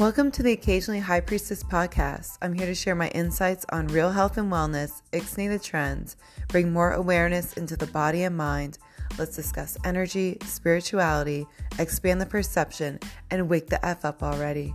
Welcome to the Occasionally High Priestess podcast. I'm here to share my insights on real health and wellness, ixnay the trends, bring more awareness into the body and mind. Let's discuss energy, spirituality, expand the perception, and wake the F up already.